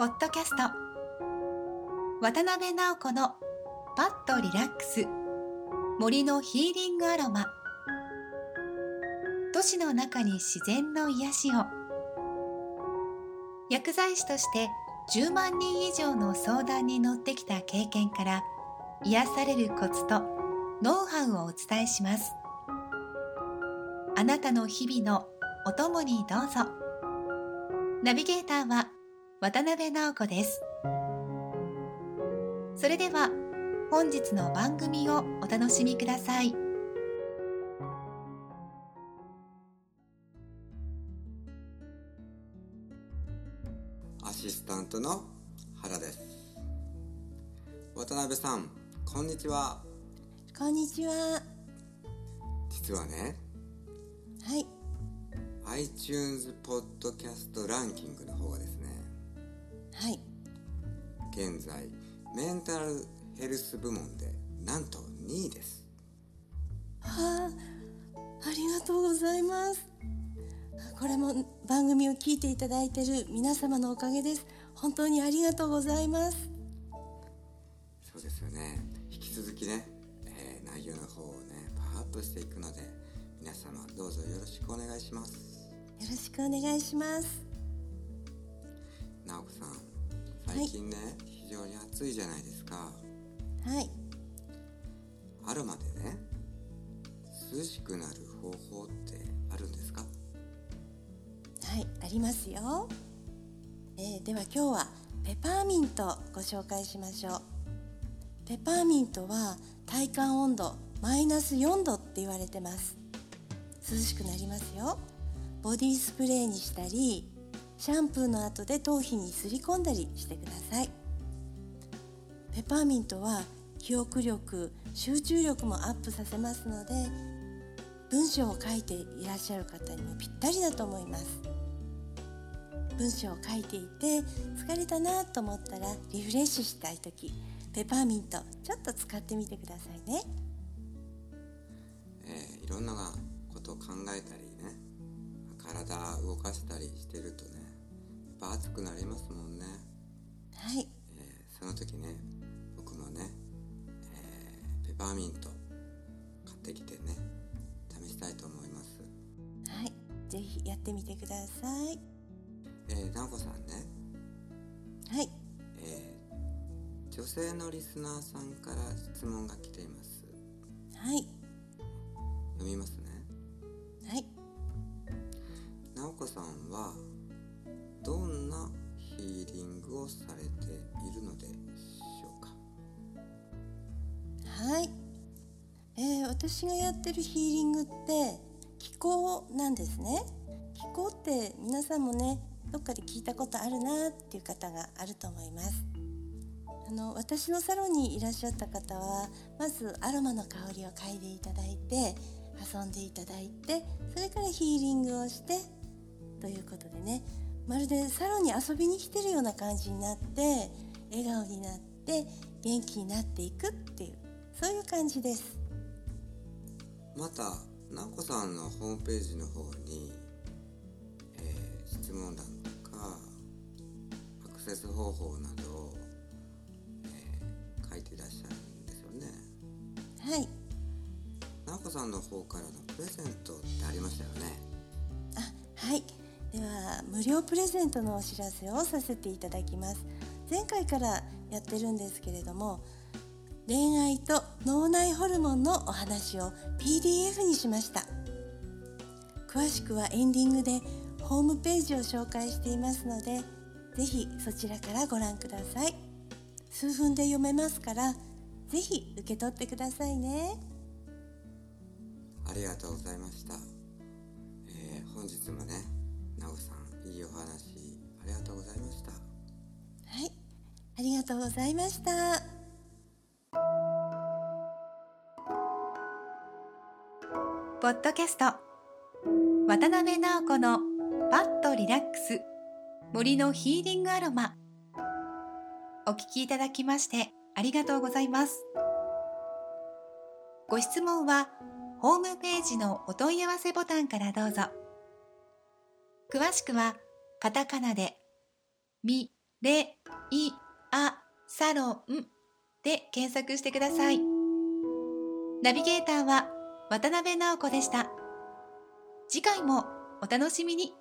ポッドキャスト。渡辺直子のパッとリラックス。森のヒーリングアロマ。都市の中に自然の癒しを。薬剤師として10万人以上の相談に乗ってきた経験から癒されるコツとノウハウをお伝えします。あなたの日々のお供にどうぞ。ナビゲーターは渡辺直子ですそれでは本日の番組をお楽しみくださいアシスタントの原です渡辺さんこんにちはこんにちは。実はねはい。iTunes ポッドキャストランキングの方がですねはい。現在メンタルヘルス部門でなんと2位ですはあ、ありがとうございます。これも番組を聞いていただいている皆様のおかげです。本当にありがとうございます。そうですよね引き続きね、えー内容の方をねパワーアップしていくので皆様どうぞよろしくお願いしますよろしくお願いします。直子さん最近ね、非常に暑いじゃないですかはい。アロマでね涼しくなる方法ってあるんですか？はい、ありますよ。えーでは今日はペパーミントをご紹介しましょう。ペパーミントは体感温度マイナス4度って言われてます。涼しくなりますよ。ボディスプレーにしたり、シャンプーの後で頭皮にすり込んだりしてください。ペパーミントは記憶力、集中力もアップさせますので、文章を書いていらっしゃる方にもぴったりだと思います文章を書いていて疲れたなと思ったらリフレッシュしたい時ペパーミントちょっと使ってみてくださいねえーいろんなことを考えたりね体動かしたりしてるとねやっぱ暑くなりますもんね、はい。えーその時ね僕もね、えーペパーミント買ってきてね試したいと思います。はい。ぜひやってみてください。えー、直子さんね、はい。えー女性のリスナーさんから質問が来ています。はい。読みますね。はい。直子さんはをされているのでしょうか？はい、えー私がやってるヒーリングって気候なんですね。気候って皆さんもねどっかで聞いたことあるなっていう方があると思います。あの私のサロンにいらっしゃった方はまずアロマの香りを嗅いでいただいて遊んでいただいてそれからヒーリングをしてということでねまるでサロンに遊びに来てるような感じになって笑顔になって元気になっていくっていうそういう感じです。また直子さんのホームページの方に、えー質問欄とかアクセス方法などを、えー書いていらっしゃるんですよね。はい。直子さんの方からのプレゼントってありましたよね。あはいでは無料プレゼントのお知らせをさせていただきます。前回からやってるんですけれども恋愛と脳内ホルモンのお話を PDF にしました。詳しくはエンディングでホームページを紹介していますのでぜひそちらからご覧ください。数分で読めますからぜひ受け取ってくださいね。ありがとうございました、えー本日もねとうございました。ポッドキャスト。渡辺直子のパッとリラックス。森のヒーリングアロマ。お聞きいただきましてありがとうございます。ご質問はホームページのお問い合わせボタンからどうぞ。詳しくはカタカナで「み」レイアサロンで検索してください。ナビゲーターは渡辺直子でした。次回もお楽しみに。